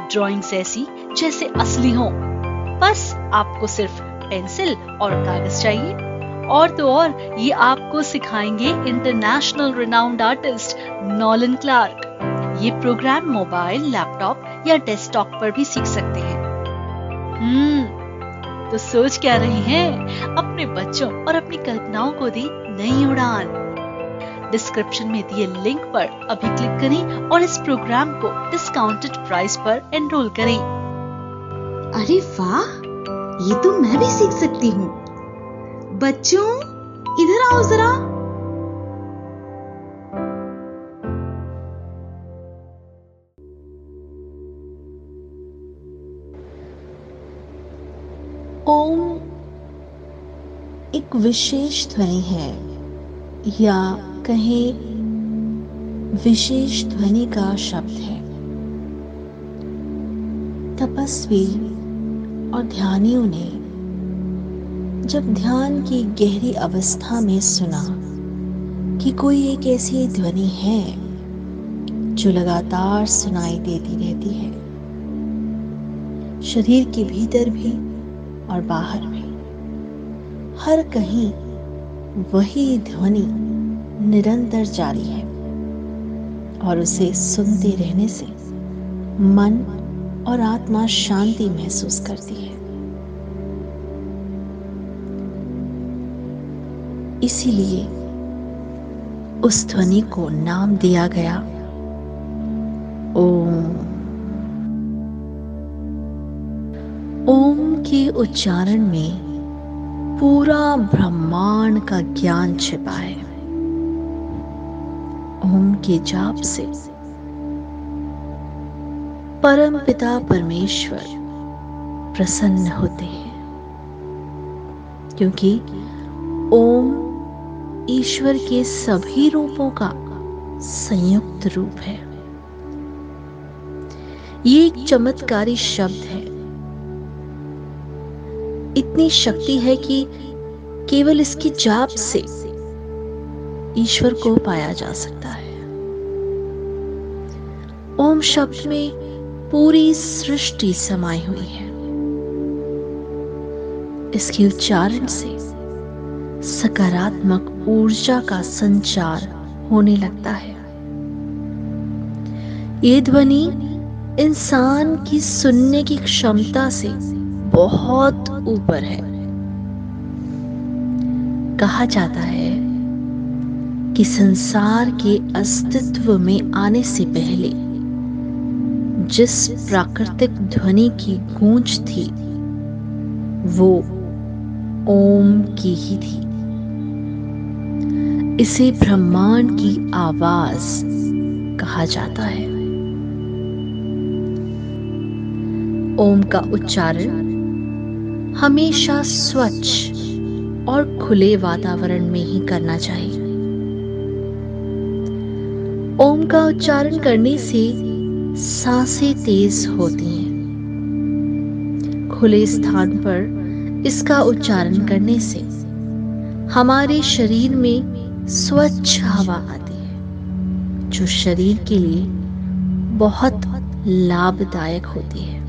Drawings ऐसी जैसे असली हो। बस आपको सिर्फ़ पेंसिल और कागज़ चाहिए। और तो और, ये आपको सिखाएँगे international renowned artist Nolan Clarke. ये प्रोग्राम मोबाइल, लैपटॉप या डेस्कटॉप पर भी सीख सकते हैं। हम्म तो सोच क्या रही हैं? अपने बच्चों और अपनी कल्पनाओं को दी नई उड़ान। डिस्क्रिप्शन में दिए लिंक पर अभी क्लिक करें और इस प्रोग्राम को डिस्काउंटेड प्राइस पर एनरोल करें। अरे वाह ये तो मैं भी सीख सकती हूँ। बच्चों इधर आओ जरा। ओम एक विशेष ध्वनि है या कहें, विशेष ध्वनि का शब्द है। तपस्वी और ध्यानियों ने जब ध्यान की गहरी अवस्था में सुना कि कोई एक ऐसी ध्वनि है, जो लगातार सुनाई देती रहती है, शरीर के भीतर भी और बाहर भी, हर कहीं वही ध्वनि निरंतर जारी है और उसे सुनते रहने से मन और आत्मा शांति महसूस करती है। इसीलिए उस ध्वनि को नाम दिया गया। ओम। ओम के उच्चारण में पूरा ब्रह्मांड का ज्ञान छिपा है। के जाप से। परम पिता परमेश्वर प्रसन्न होते हैं, क्योंकि ओम ईश्वर के सभी रूपों का संयुक्त रूप है। ये एक चमत्कारी शब्द है। इतनी शक्ति है कि केवल इसकी जाप से ईश्वर को पाया जा सकता है। ओम शब्द में पूरी सृष्टि समाई हुई है। इसके उच्चारण से सकारात्मक ऊर्जा का संचार होने लगता है। ये ध्वनि इंसान की सुनने की क्षमता से बहुत ऊपर है। कहा जाता है कि संसार के अस्तित्व में आने से पहले जिस प्राकृतिक ध्वनि की गूंज थी, वो ओम की ही थी। इसे ब्रह्मांड की आवाज़ कहा जाता है। ओम का उच्चारण हमेशा स्वच्छ और खुले वातावरण में ही करना चाहिए। ओम का उच्चारण करने से साँसें तेज होती हैं। खुले स्थान पर इसका उच्चारण करने से हमारे शरीर में स्वच्छ हवा आती है, जो शरीर के लिए बहुत लाभदायक होती है।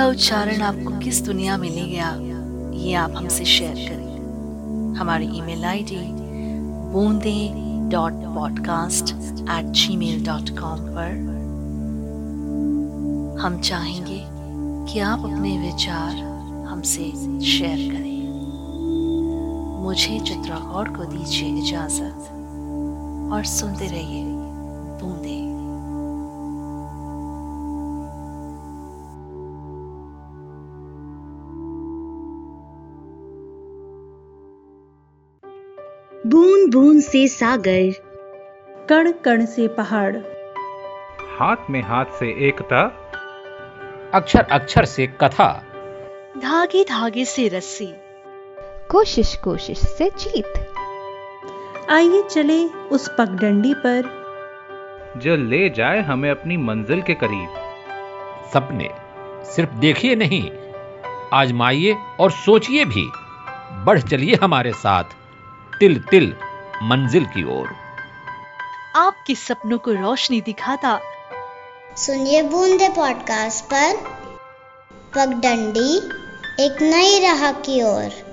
का उच्चारण आपको किस दुनिया में ले गया, ये आप हमसे शेयर करें। हमारी email ID Boonde dot podcast at Gmail dot com पर हम चाहेंगे कि आप अपने विचार हमसे शेयर करें। मुझे चित्रौर को दीजिए इजाज़त और सुनते रहिए बूंद। बूंद से सागर। कण कण से पहाड़। हाथ में हाथ से एकता। अक्षर अक्षर से कथा। धागे धागे से रस्सी। कोशिश कोशिश से जीत आइए चले उस पगडंडी पर। जो ले जाए हमें अपनी मंजिल के करीब। सपने सिर्फ़ देखिए नहीं आजमाइए और सोचिए भी। बढ़ चलिए हमारे साथ। तिल तिल मंजिल की ओर। आपके सपनों को रोशनी दिखाता। सुनिए बूंदे पॉडकास्ट पर। पगडंडी एक नई राह की ओर।